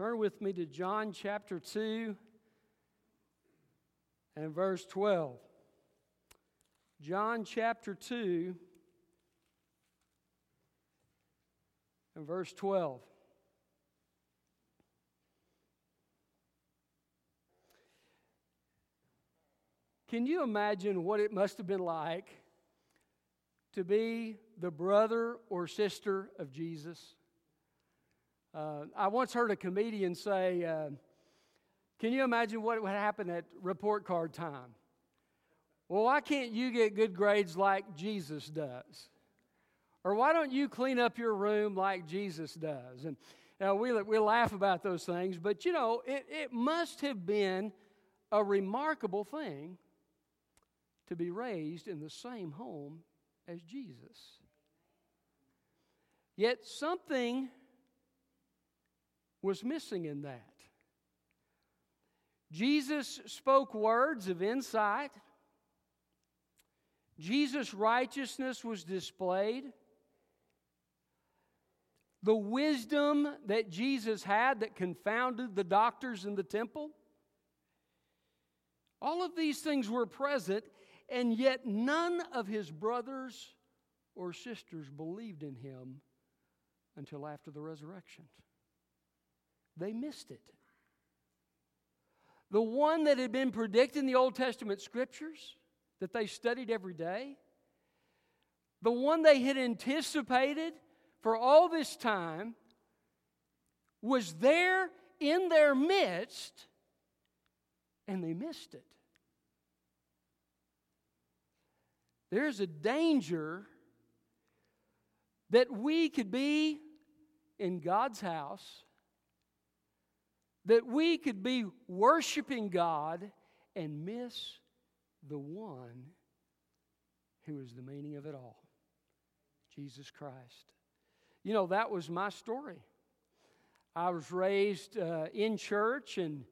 Turn with me to John chapter 2 and verse 12. John chapter 2 and verse 12. Can you imagine what it must have been like to be the brother or sister of Jesus? Uh, I once heard a comedian say, uh, Can you imagine what would happen at report card time? Well, why can't you get good grades like Jesus does? Or why don't you clean up your room like Jesus does? And you know, we, we laugh about those things, but you know, it, it must have been a remarkable thing to be raised in the same home as Jesus. Yet something was missing in that. Jesus spoke words of insight. Jesus' righteousness was displayed. The wisdom that Jesus had that confounded the doctors in the temple. All of these things were present, and yet none of his brothers or sisters believed in him until after the resurrection. They missed it. The one that had been predicted in the Old Testament scriptures that they studied every day, the one they had anticipated for all this time, was there in their midst, and they missed it. There's a danger that we could be in God's house, that we could be worshiping God and miss the one who is the meaning of it all Jesus Christ. You know, that was my story. I was raised uh, in church and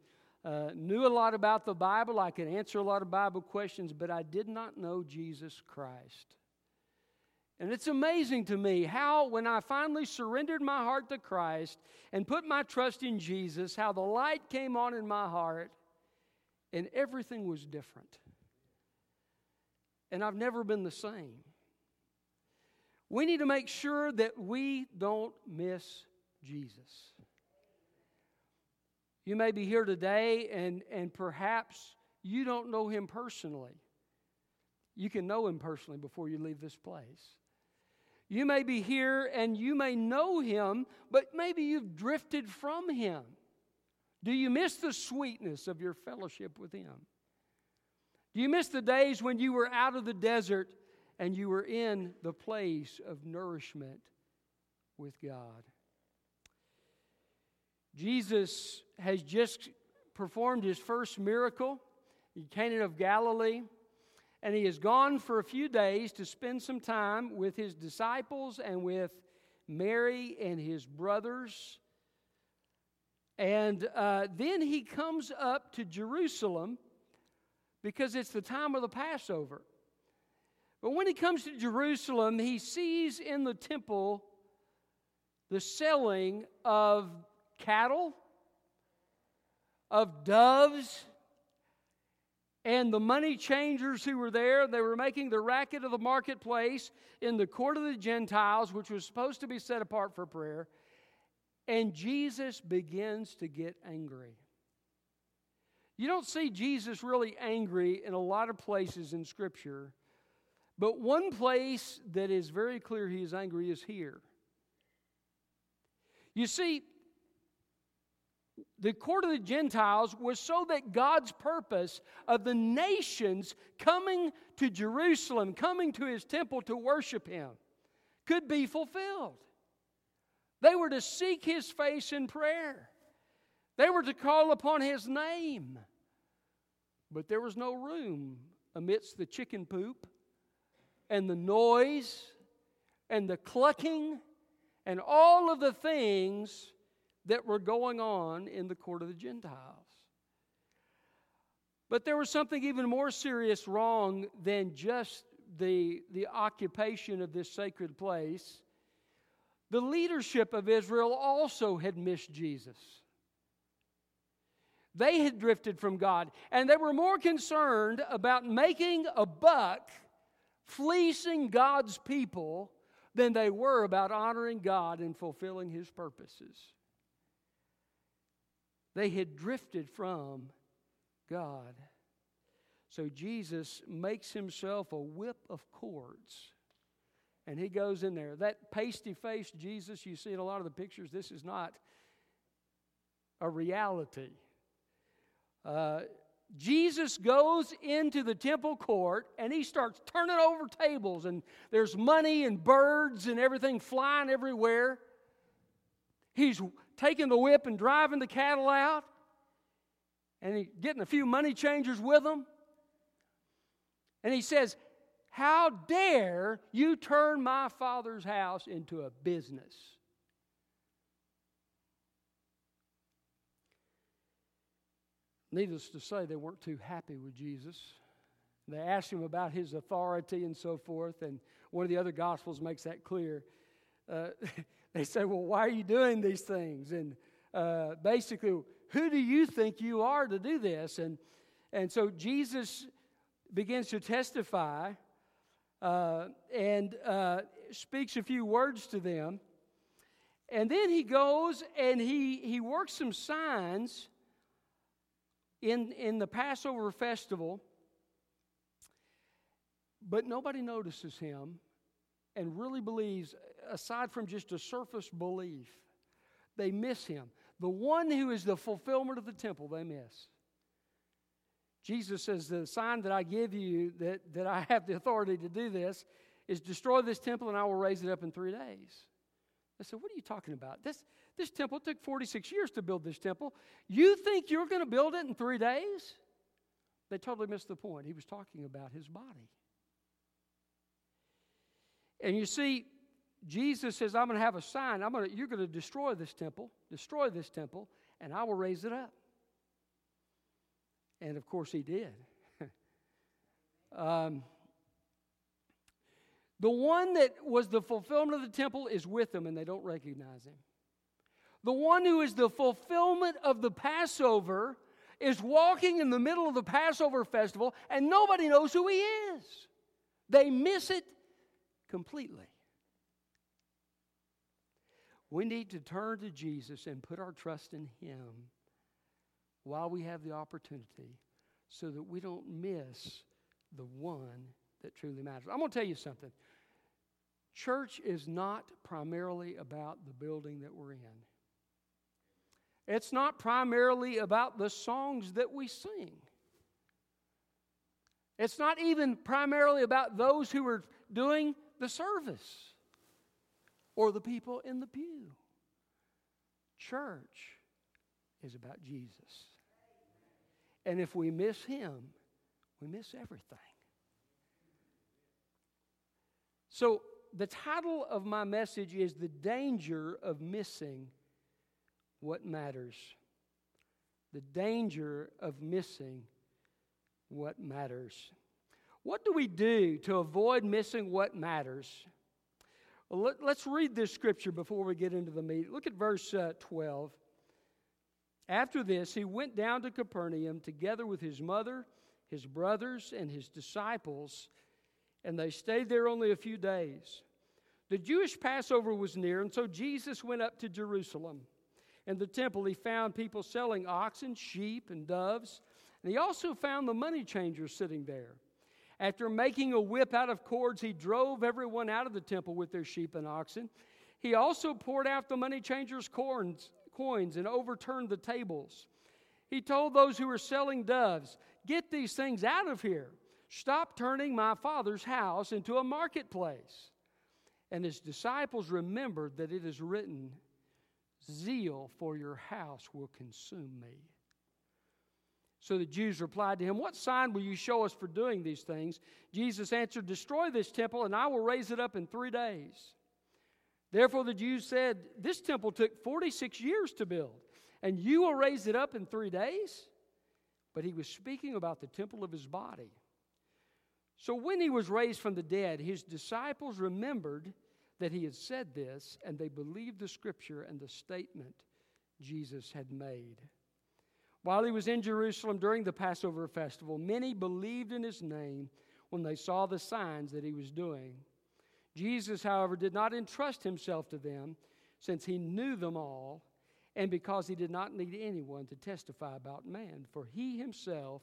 uh, knew a lot about the Bible. I could answer a lot of Bible questions, but I did not know Jesus Christ. And it's amazing to me how, when I finally surrendered my heart to Christ and put my trust in Jesus, how the light came on in my heart and everything was different. And I've never been the same. We need to make sure that we don't miss Jesus. You may be here today and, and perhaps you don't know him personally. You can know him personally before you leave this place. You may be here and you may know him, but maybe you've drifted from him. Do you miss the sweetness of your fellowship with him? Do you miss the days when you were out of the desert and you were in the place of nourishment with God? Jesus has just performed his first miracle in Cana of Galilee, and he has gone for a few days to spend some time with his disciples and with Mary and his brothers. And uh, then he comes up to Jerusalem because it's the time of the Passover. But when he comes to Jerusalem, he sees in the temple the selling of cattle, of doves, and the money changers who were there. They were making the racket of the marketplace in the court of the Gentiles, which was supposed to be set apart for prayer. And Jesus begins to get angry. You don't see Jesus really angry in a lot of places in Scripture, but one place that is very clear he is angry is here. You see, the court of the Gentiles was so that God's purpose of the nations coming to Jerusalem, coming to his temple to worship him, could be fulfilled. They were to seek his face in prayer, they were to call upon his name. But there was no room amidst the chicken poop and the noise and the clucking and all of the things that were going on in the court of the Gentiles. But there was something even more serious wrong than just the, the occupation of this sacred place. The leadership of Israel also had missed Jesus. They had drifted from God, and they were more concerned about making a buck, fleecing God's people, than they were about honoring God and fulfilling His purposes. They had drifted from God. So Jesus makes himself a whip of cords. And he goes in there. That pasty faced Jesus you see in a lot of the pictures, this is not a reality. Uh, Jesus goes into the temple court and he starts turning over tables, and there's money and birds and everything flying everywhere. He's taking the whip and driving the cattle out, and getting a few money changers with him. And he says, How dare you turn my father's house into a business? Needless to say, they weren't too happy with Jesus. They asked him about his authority and so forth, and one of the other Gospels makes that clear. Uh, they say, Well, why are you doing these things? And uh, basically, who do you think you are to do this? And, and so Jesus begins to testify uh, and uh, speaks a few words to them. And then he goes and he, he works some signs in, in the Passover festival, but nobody notices him and really believes, aside from just a surface belief, they miss him. The one who is the fulfillment of the temple, they miss. Jesus says, The sign that I give you that, that I have the authority to do this is destroy this temple and I will raise it up in three days. I said, What are you talking about? This, this temple took 46 years to build this temple. You think you're going to build it in three days? They totally missed the point. He was talking about his body. And you see, Jesus says, I'm going to have a sign. I'm going to, you're going to destroy this temple, destroy this temple, and I will raise it up. And of course, he did. um, the one that was the fulfillment of the temple is with them, and they don't recognize him. The one who is the fulfillment of the Passover is walking in the middle of the Passover festival, and nobody knows who he is. They miss it completely. We need to turn to Jesus and put our trust in Him while we have the opportunity so that we don't miss the one that truly matters. I'm going to tell you something. Church is not primarily about the building that we're in. It's not primarily about the songs that we sing. It's not even primarily about those who are doing the service or the people in the pew. Church is about Jesus. And if we miss him, we miss everything. So, the title of my message is The Danger of Missing What Matters. The danger of missing what matters. What do we do to avoid missing what matters? Well, let, us read this scripture before we get into the meat. Look at verse uh, 12. After this, he went down to Capernaum together with his mother, his brothers, and his disciples, and they stayed there only a few days. The Jewish Passover was near, and so Jesus went up to Jerusalem. In the temple, he found people selling oxen, sheep, and doves, and he also found the money changers sitting there. After making a whip out of cords, he drove everyone out of the temple with their sheep and oxen. He also poured out the money changers' coins, coins and overturned the tables. He told those who were selling doves, Get these things out of here. Stop turning my father's house into a marketplace. And his disciples remembered that it is written, Zeal for your house will consume me. So the Jews replied to him, What sign will you show us for doing these things? Jesus answered, Destroy this temple, and I will raise it up in three days. Therefore the Jews said, This temple took 46 years to build, and you will raise it up in three days? But he was speaking about the temple of his body. So when he was raised from the dead, his disciples remembered that he had said this, and they believed the scripture and the statement Jesus had made. While he was in Jerusalem during the Passover festival, many believed in his name when they saw the signs that he was doing. Jesus, however, did not entrust himself to them, since he knew them all, and because he did not need anyone to testify about man, for he himself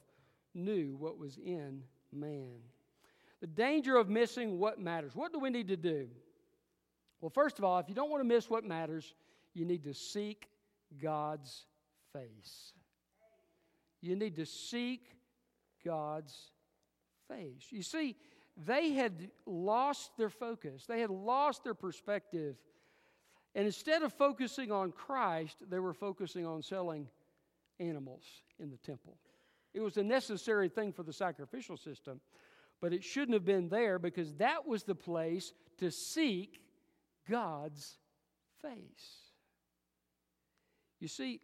knew what was in man. The danger of missing what matters. What do we need to do? Well, first of all, if you don't want to miss what matters, you need to seek God's face. You need to seek God's face. You see, they had lost their focus, they had lost their perspective. And instead of focusing on Christ, they were focusing on selling animals in the temple. It was a necessary thing for the sacrificial system, but it shouldn't have been there because that was the place to seek God's face. You see,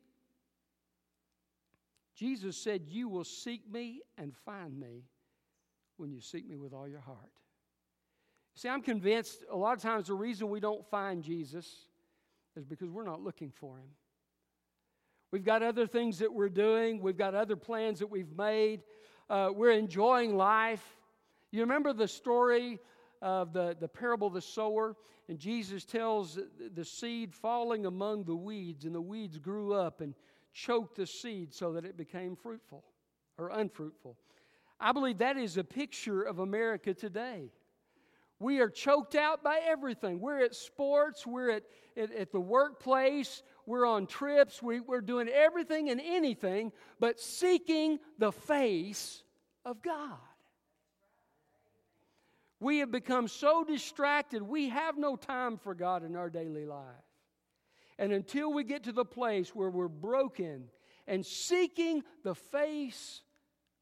Jesus said, You will seek me and find me when you seek me with all your heart. See, I'm convinced a lot of times the reason we don't find Jesus is because we're not looking for him. We've got other things that we're doing, we've got other plans that we've made, uh, we're enjoying life. You remember the story of the, the parable of the sower? And Jesus tells the seed falling among the weeds, and the weeds grew up and choked the seed so that it became fruitful or unfruitful. I believe that is a picture of America today. We are choked out by everything. We're at sports, we're at, at, at the workplace, we're on trips, we, we're doing everything and anything but seeking the face of God. We have become so distracted, we have no time for God in our daily life. And until we get to the place where we're broken and seeking the face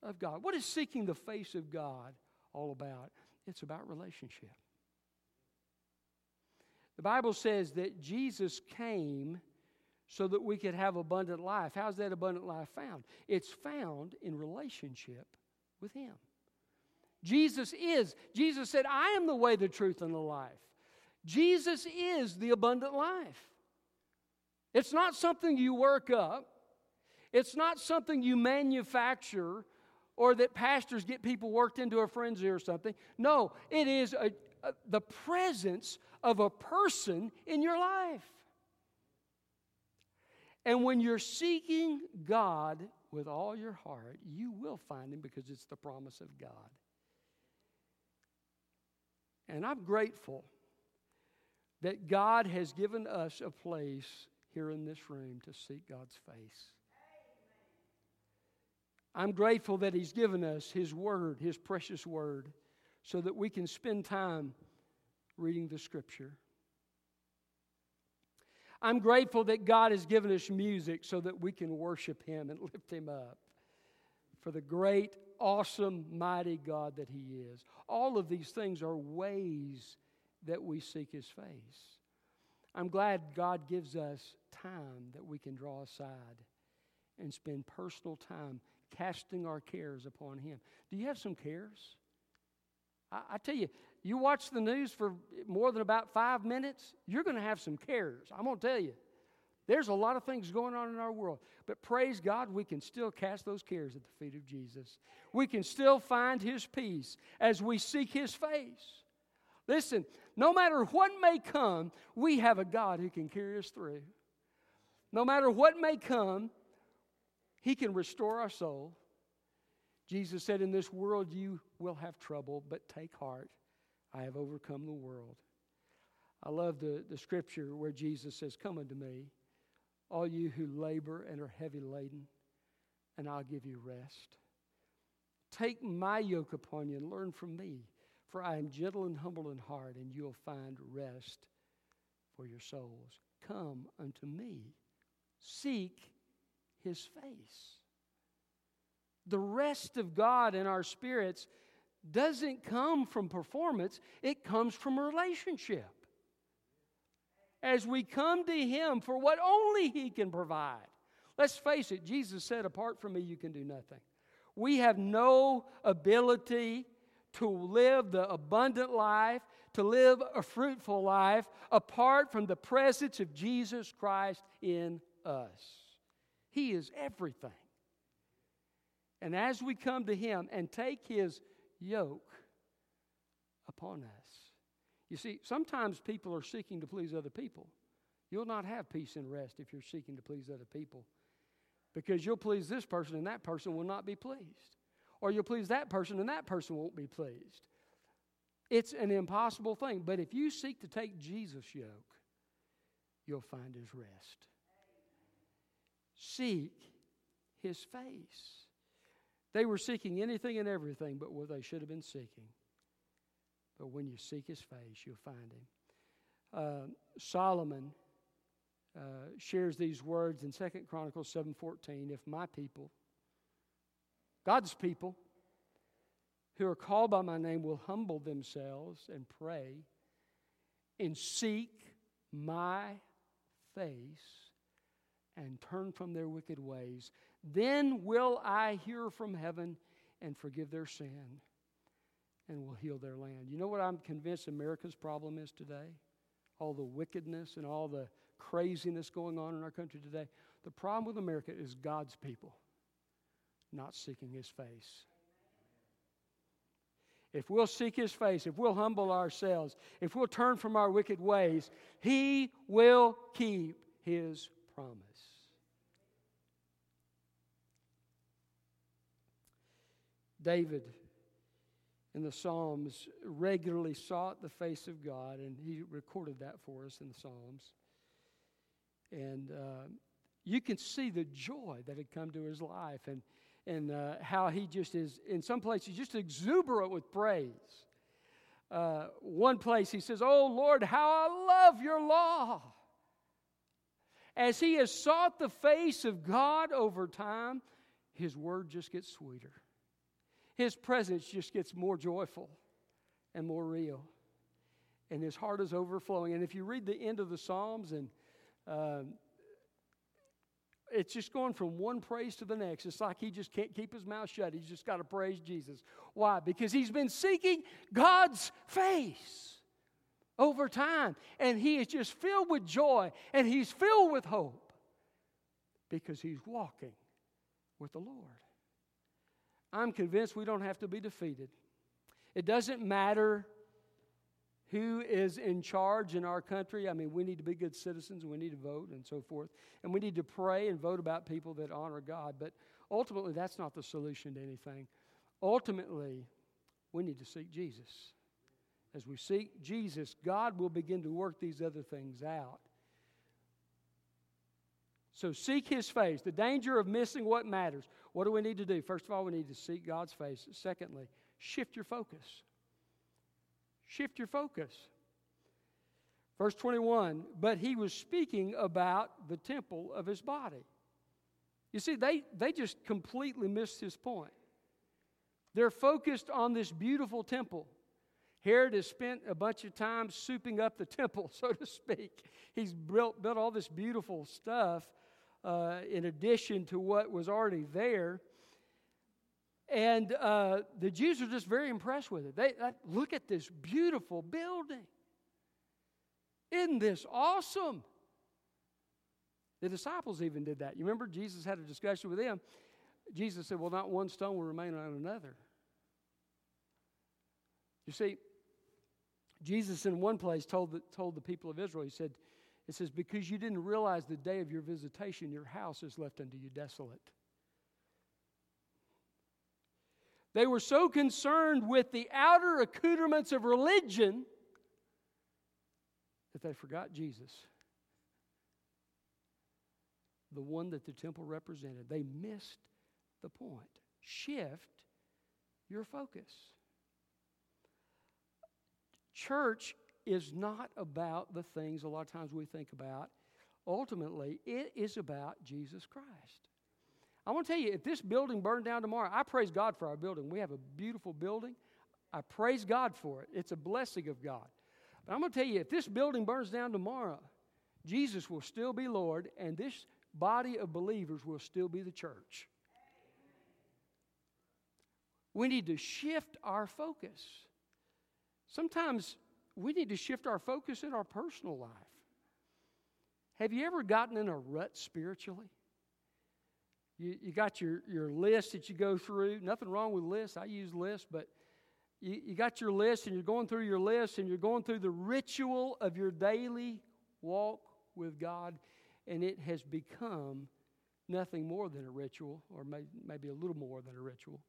of God, what is seeking the face of God all about? It's about relationship. The Bible says that Jesus came so that we could have abundant life. How's that abundant life found? It's found in relationship with Him. Jesus is. Jesus said, I am the way, the truth, and the life. Jesus is the abundant life. It's not something you work up, it's not something you manufacture or that pastors get people worked into a frenzy or something. No, it is a, a, the presence of a person in your life. And when you're seeking God with all your heart, you will find Him because it's the promise of God. And I'm grateful that God has given us a place here in this room to seek God's face. I'm grateful that He's given us His Word, His precious Word, so that we can spend time reading the Scripture. I'm grateful that God has given us music so that we can worship Him and lift Him up for the great, awesome, mighty God that He is. All of these things are ways that we seek His face. I'm glad God gives us time that we can draw aside and spend personal time casting our cares upon Him. Do you have some cares? I, I tell you, you watch the news for more than about five minutes, you're going to have some cares. I'm going to tell you. There's a lot of things going on in our world, but praise God, we can still cast those cares at the feet of Jesus. We can still find His peace as we seek His face. Listen, no matter what may come, we have a God who can carry us through. No matter what may come, He can restore our soul. Jesus said, In this world you will have trouble, but take heart. I have overcome the world. I love the, the scripture where Jesus says, Come unto me, all you who labor and are heavy laden, and I'll give you rest. Take my yoke upon you and learn from me. For I am gentle and humble in heart, and you'll find rest for your souls. Come unto me. Seek his face. The rest of God in our spirits doesn't come from performance, it comes from relationship. As we come to him for what only he can provide. Let's face it, Jesus said, Apart from me, you can do nothing. We have no ability to live the abundant life, to live a fruitful life, apart from the presence of Jesus Christ in us. He is everything. And as we come to Him and take His yoke upon us. You see, sometimes people are seeking to please other people. You'll not have peace and rest if you're seeking to please other people because you'll please this person and that person will not be pleased. Or you'll please that person and that person won't be pleased. It's an impossible thing. But if you seek to take Jesus' yoke, you'll find his rest. Seek his face. They were seeking anything and everything but what they should have been seeking. But when you seek his face, you'll find him. Uh, Solomon uh, shares these words in Second Chronicles 7:14. If my people, God's people, who are called by my name will humble themselves and pray and seek my face and turn from their wicked ways, then will I hear from heaven and forgive their sin and will heal their land. You know what I'm convinced America's problem is today? All the wickedness and all the craziness going on in our country today. The problem with America is God's people not seeking his face. If we'll seek his face, if we'll humble ourselves, if we'll turn from our wicked ways, he will keep his promise. David in the Psalms regularly sought the face of God, and he recorded that for us in the Psalms. And uh, you can see the joy that had come to his life and, and uh, how he just is, in some places, just exuberant with praise. Uh, one place he says, Oh Lord, how I love your law. As he has sought the face of God over time, his word just gets sweeter his presence just gets more joyful and more real. And his heart is overflowing. And if you read the end of the Psalms, and um, it's just going from one praise to the next. It's like he just can't keep his mouth shut. He's just got to praise Jesus. Why? Because he's been seeking God's face over time. And he is just filled with joy and he's filled with hope because he's walking with the Lord. I'm convinced we don't have to be defeated. It doesn't matter who is in charge in our country. I mean, we need to be good citizens we need to vote and so forth. And we need to pray and vote about people that honor God. But ultimately, that's not the solution to anything. Ultimately, we need to seek Jesus. As we seek Jesus, God will begin to work these other things out. So seek his face. The danger of missing what matters. What do we need to do? First of all, we need to seek God's face. Secondly, shift your focus. Shift your focus. Verse 21 But he was speaking about the temple of his body. You see, they, they just completely missed his point. They're focused on this beautiful temple. Herod has spent a bunch of time souping up the temple, so to speak. He's built, built all this beautiful stuff uh, in addition to what was already there. And uh, the Jews are just very impressed with it. They uh, look at this beautiful building. Isn't this awesome? The disciples even did that. You remember Jesus had a discussion with them. Jesus said, Well, not one stone will remain on another. You see, Jesus in one place told the, told the people of Israel, He said, it says, Because you didn't realize the day of your visitation, your house is left unto you desolate. They were so concerned with the outer accoutrements of religion that they forgot Jesus, the one that the temple represented. They missed the point. Shift your focus. Church is not about the things a lot of times we think about. Ultimately, it is about Jesus Christ. I want to tell you, if this building burned down tomorrow, I praise God for our building. We have a beautiful building. I praise God for it. It's a blessing of God. But I'm going to tell you, if this building burns down tomorrow, Jesus will still be Lord, and this body of believers will still be the church. We need to shift our focus. Sometimes we need to shift our focus in our personal life. Have you ever gotten in a rut spiritually? You, you got your, your list that you go through. Nothing wrong with lists. I use lists, but you, you got your list and you're going through your list and you're going through the ritual of your daily walk with God, and it has become nothing more than a ritual, or may, maybe a little more than a ritual.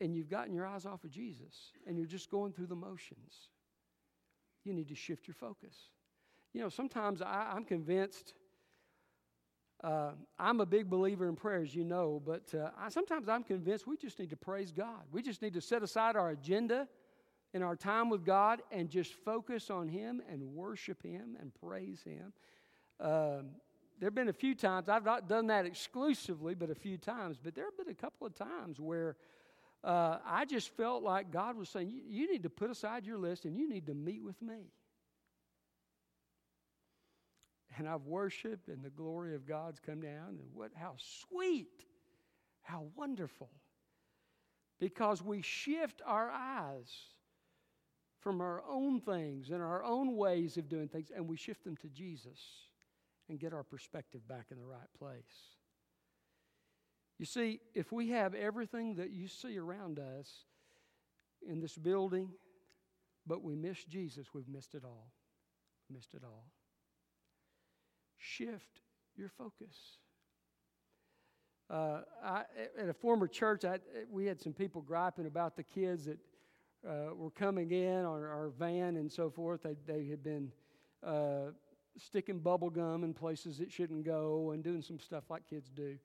And you've gotten your eyes off of Jesus, and you're just going through the motions. You need to shift your focus. You know, sometimes I, am convinced. Uh, I'm a big believer in prayer, as you know, but uh, I, sometimes I'm convinced we just need to praise God. We just need to set aside our agenda in our time with God and just focus on Him and worship Him and praise Him. Um, there have been a few times, I've not done that exclusively, but a few times, but there have been a couple of times where uh, I just felt like God was saying, you, you need to put aside your list and you need to meet with me. And I've worshiped, and the glory of God's come down, and what, how sweet, how wonderful. Because we shift our eyes from our own things and our own ways of doing things, and we shift them to Jesus and get our perspective back in the right place. You see, if we have everything that you see around us in this building, but we miss Jesus, we've missed it all. Missed it all. Shift your focus. Uh, I, at a former church, I, we had some people griping about the kids that uh, were coming in our van and so forth. They, they had been uh, sticking bubble gum in places it shouldn't go and doing some stuff like kids do.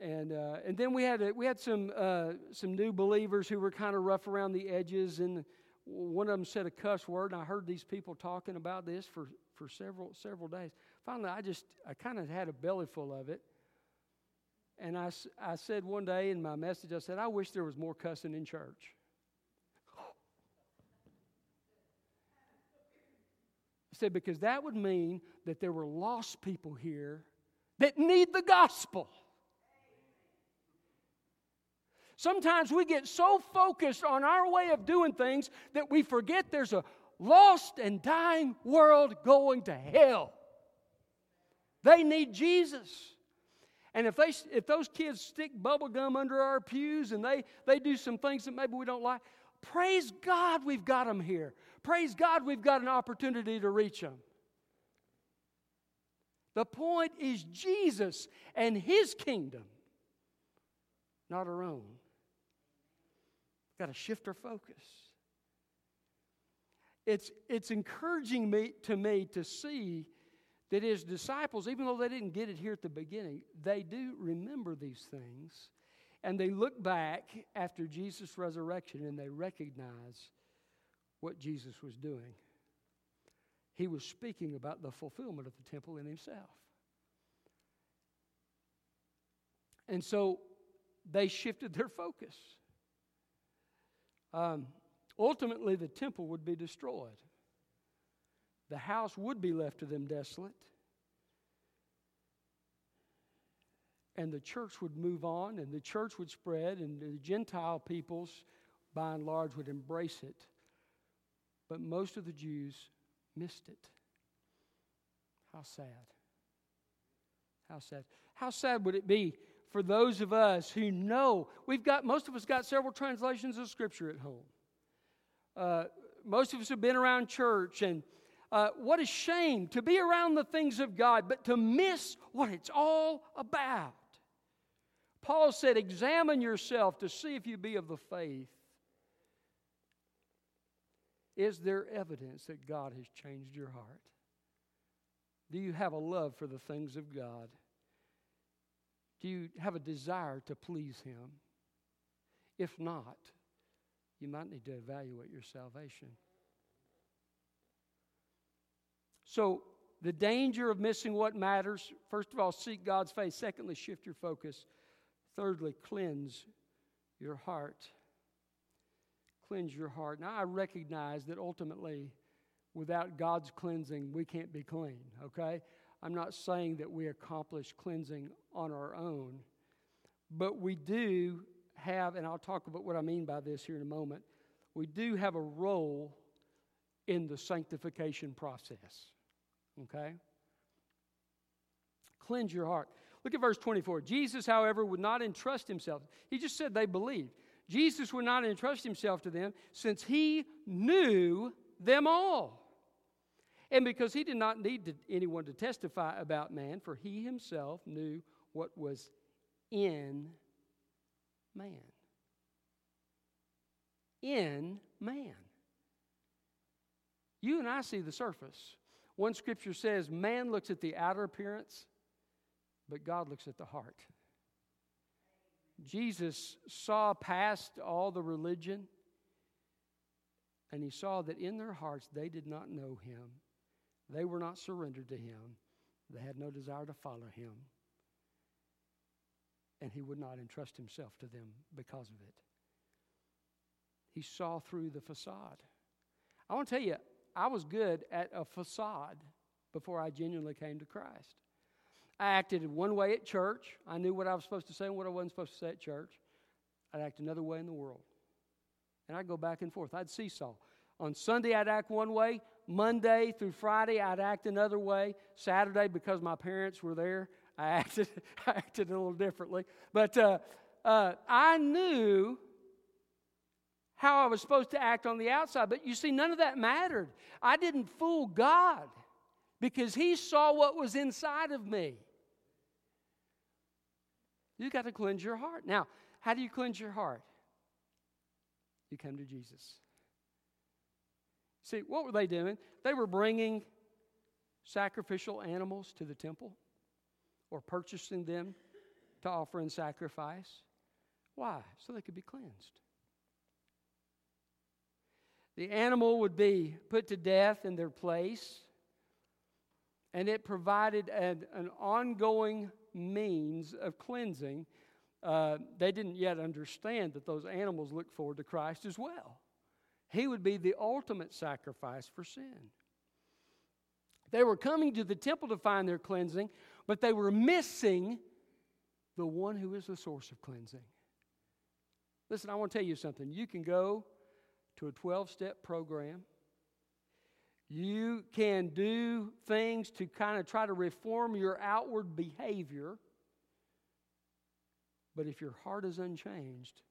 And, uh, and then we had, a, we had some, uh, some new believers who were kind of rough around the edges, and one of them said a cuss word, and I heard these people talking about this for, for several, several days. Finally, I just, I kind of had a belly full of it. And I, I said one day in my message, I said, I wish there was more cussing in church. I said, because that would mean that there were lost people here that need the gospel. Sometimes we get so focused on our way of doing things that we forget there's a lost and dying world going to hell. They need Jesus. And if, they, if those kids stick bubble gum under our pews and they, they do some things that maybe we don't like, praise God we've got them here. Praise God, we've got an opportunity to reach them. The point is Jesus and His kingdom, not our own. We've got to shift our focus. It's, it's encouraging me, to me to see that his disciples, even though they didn't get it here at the beginning, they do remember these things. And they look back after Jesus' resurrection and they recognize what Jesus was doing. He was speaking about the fulfillment of the temple in himself. And so they shifted their focus. Um, ultimately, the temple would be destroyed, the house would be left to them desolate. And the church would move on, and the church would spread, and the Gentile peoples, by and large, would embrace it. But most of the Jews missed it. How sad. How sad. How sad would it be for those of us who know we've got, most of us got several translations of Scripture at home. Uh, most of us have been around church, and uh, what a shame to be around the things of God, but to miss what it's all about. Paul said, Examine yourself to see if you be of the faith. Is there evidence that God has changed your heart? Do you have a love for the things of God? Do you have a desire to please Him? If not, you might need to evaluate your salvation. So, the danger of missing what matters first of all, seek God's face. Secondly, shift your focus. Thirdly, cleanse your heart cleanse your heart. Now, I recognize that ultimately, without God's cleansing, we can't be clean, okay? I'm not saying that we accomplish cleansing on our own, but we do have, and I'll talk about what I mean by this here in a moment, we do have a role in the sanctification process, okay? Cleanse your heart. Look at verse 24. Jesus, however, would not entrust himself. He just said they believed. Jesus would not entrust himself to them since he knew them all. And because he did not need to, anyone to testify about man, for he himself knew what was in man. In man. You and I see the surface. One scripture says, Man looks at the outer appearance, but God looks at the heart. Jesus saw past all the religion, and he saw that in their hearts they did not know him. They were not surrendered to him. They had no desire to follow him. And he would not entrust himself to them because of it. He saw through the facade. I want to tell you, I was good at a facade before I genuinely came to Christ. I acted one way at church. I knew what I was supposed to say and what I wasn't supposed to say at church. I'd act another way in the world. And I'd go back and forth. I'd seesaw. On Sunday, I'd act one way. Monday through Friday, I'd act another way. Saturday, because my parents were there, I acted, I acted a little differently. But uh, uh, I knew how I was supposed to act on the outside. But you see, none of that mattered. I didn't fool God because He saw what was inside of me. You've got to cleanse your heart. Now, how do you cleanse your heart? You come to Jesus. See, what were they doing? They were bringing sacrificial animals to the temple or purchasing them to offer in sacrifice. Why? So they could be cleansed. The animal would be put to death in their place, and it provided an, an ongoing means of cleansing. Uh, they didn't yet understand that those animals looked forward to Christ as well. He would be the ultimate sacrifice for sin. They were coming to the temple to find their cleansing, but they were missing the one who is the source of cleansing. Listen, I want to tell you something. You can go to a 12 step program. You can do things to kind of try to reform your outward behavior. But if your heart is unchanged,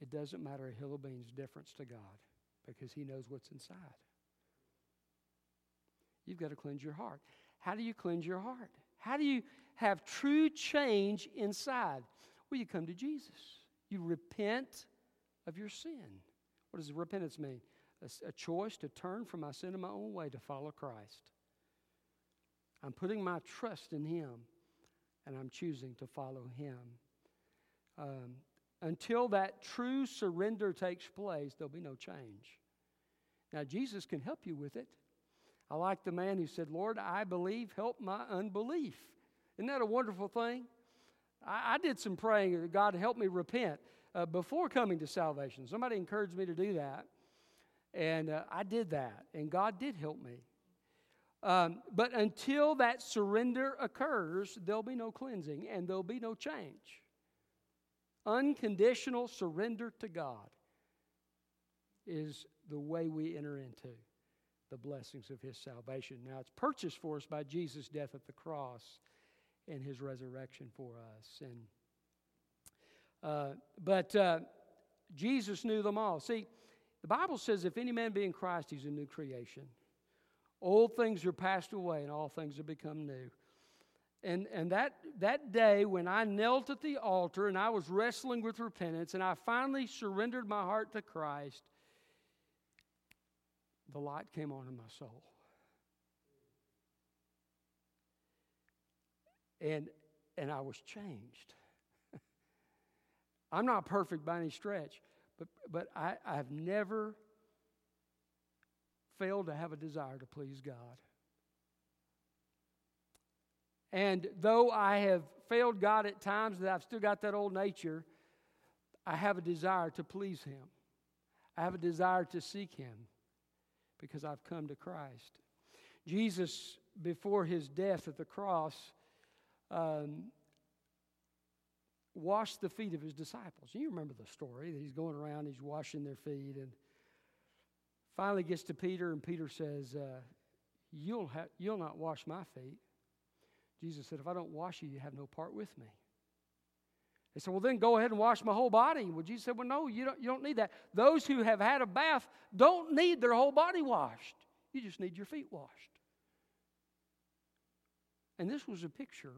it doesn't matter a hill of beans difference to God because He knows what's inside. You've got to cleanse your heart. How do you cleanse your heart? How do you have true change inside? Well, you come to Jesus. You repent of your sin. What does repentance mean? A, a choice to turn from my sin and my own way to follow Christ. I'm putting my trust in Him and I'm choosing to follow Him. Um, until that true surrender takes place, there'll be no change. Now, Jesus can help you with it. I like the man who said, Lord, I believe, help my unbelief. Isn't that a wonderful thing? I, I did some praying, God, help me repent uh, before coming to salvation. Somebody encouraged me to do that. And uh, I did that, and God did help me. Um, but until that surrender occurs, there'll be no cleansing and there'll be no change. Unconditional surrender to God is the way we enter into the blessings of His salvation. Now, it's purchased for us by Jesus' death at the cross and His resurrection for us. And uh, but uh, Jesus knew them all. See, the Bible says, if any man be in Christ, he's a new creation. Old things are passed away and all things have become new. And, and that, that day when I knelt at the altar and I was wrestling with repentance and I finally surrendered my heart to Christ, the light came on in my soul. And, and I was changed. I'm not perfect by any stretch, but, but I, I've never failed to have a desire to please God. And though I have failed God at times, that I've still got that old nature, I have a desire to please Him. I have a desire to seek Him because I've come to Christ. Jesus, before his death at the cross, um, washed the feet of his disciples. You remember the story that he's going around, he's washing their feet, and finally gets to Peter, and Peter says, uh, you'll, ha- you'll not wash my feet. Jesus said, If I don't wash you, you have no part with me. They said, Well, then go ahead and wash my whole body. Well, Jesus said, Well, no, you don't, you don't need that. Those who have had a bath don't need their whole body washed, you just need your feet washed. And this was a picture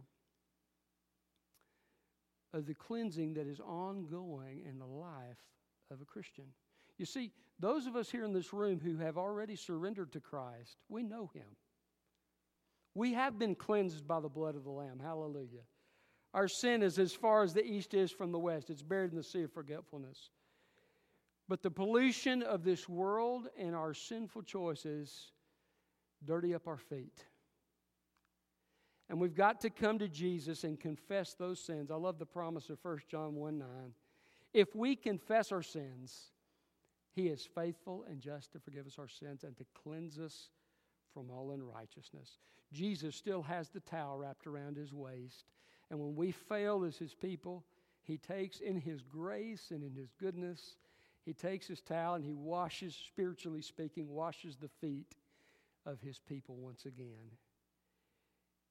of the cleansing that is ongoing in the life of a Christian. You see, those of us here in this room who have already surrendered to Christ, we know Him. We have been cleansed by the blood of the Lamb. Hallelujah. Our sin is as far as the east is from the west, it's buried in the sea of forgetfulness. But the pollution of this world and our sinful choices dirty up our feet. And we've got to come to Jesus and confess those sins. I love the promise of 1 John 1 9. If we confess our sins, he is faithful and just to forgive us our sins and to cleanse us from all unrighteousness. Jesus still has the towel wrapped around his waist. And when we fail as his people, he takes in his grace and in his goodness, he takes his towel and he washes, spiritually speaking, washes the feet of his people once again.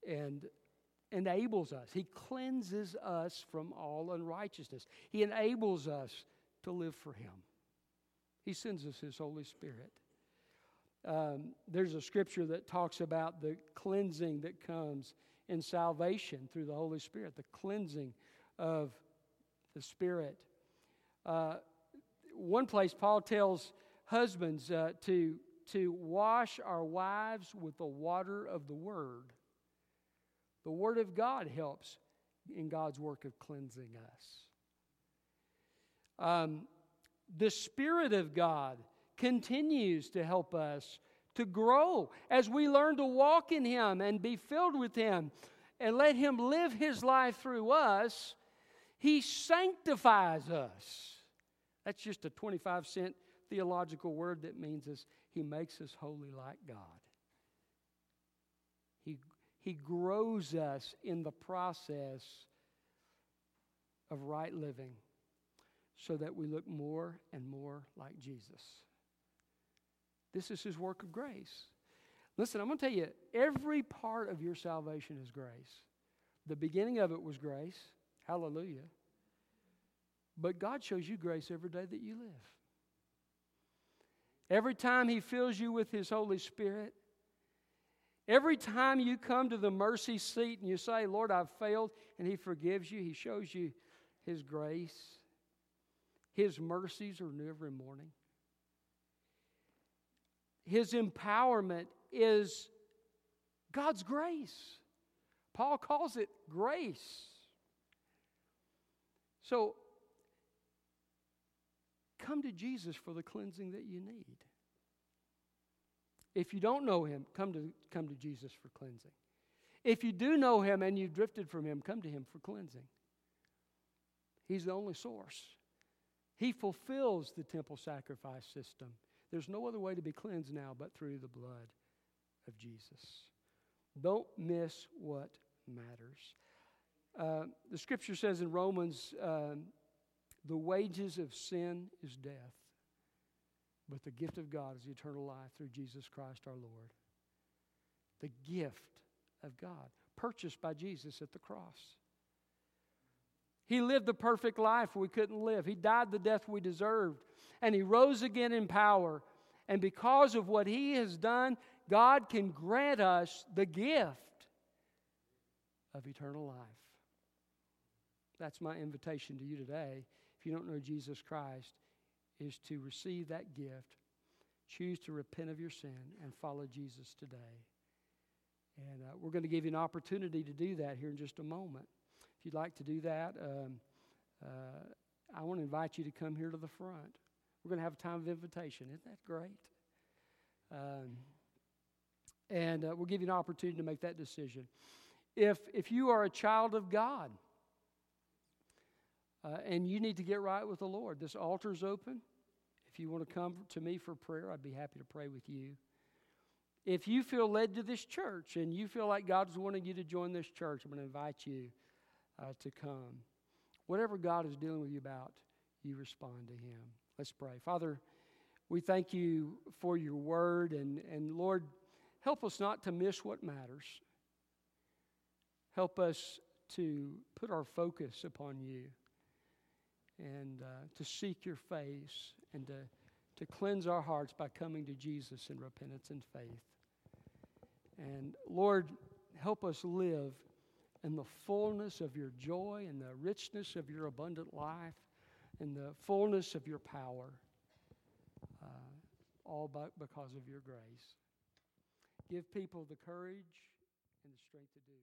And enables us. He cleanses us from all unrighteousness. He enables us to live for him. He sends us his Holy Spirit. Um, there's a scripture that talks about the cleansing that comes in salvation through the Holy Spirit, the cleansing of the Spirit. Uh, one place, Paul tells husbands uh, to, to wash our wives with the water of the Word. The Word of God helps in God's work of cleansing us. Um, the Spirit of God continues to help us to grow as we learn to walk in Him and be filled with Him and let Him live His life through us. He sanctifies us. That's just a 25 cent theological word that means is He makes us holy like God. He, grows us in the process of right living so that we look more and more like Jesus. This is His work of grace. Listen, I'm going to tell you, every part of your salvation is grace. The beginning of it was grace. Hallelujah. But God shows you grace every day that you live. Every time He fills you with His Holy Spirit, every time you come to the mercy seat and you say, Lord, I've failed, and He forgives you, He shows you His grace. His mercies are new every morning. His empowerment is God's grace. Paul calls it grace. So, come to Jesus for the cleansing that you need. If you don't know him, come to, come to Jesus for cleansing. If you do know him and you've drifted from him, come to him for cleansing. He's the only source. He fulfills the temple sacrifice system. There's no other way to be cleansed now but through the blood of Jesus. Don't miss what matters. Uh, the scripture says in Romans, um, the wages of sin is death, but the gift of God is eternal life through Jesus Christ our Lord. The gift of God, purchased by Jesus at the cross. He lived the perfect life we couldn't live. He died the death we deserved. And He rose again in power. And because of what He has done, God can grant us the gift of eternal life. That's my invitation to you today. If you don't know Jesus Christ, is to receive that gift, choose to repent of your sin, and follow Jesus today. And uh, we're going to give you an opportunity to do that here in just a moment. If you'd like to do that, um, uh, I want to invite you to come here to the front. We're going to have a time of invitation. Isn't that great? Um, and uh, we'll give you an opportunity to make that decision. If, if you are a child of God uh, and you need to get right with the Lord, this altar is open. You want to come to me for prayer, I'd be happy to pray with you. If you feel led to this church and you feel like God's wanting you to join this church, I'm going to invite you uh, to come. Whatever God is dealing with you about, you respond to Him. Let's pray. Father, we thank you for your word, and, and Lord, help us not to miss what matters. Help us to put our focus upon you and uh, to seek your face and to, to cleanse our hearts by coming to Jesus in repentance and faith. And Lord, help us live in the fullness of your joy and the richness of your abundant life and the fullness of your power, uh, all by, because of your grace. Give people the courage and the strength to do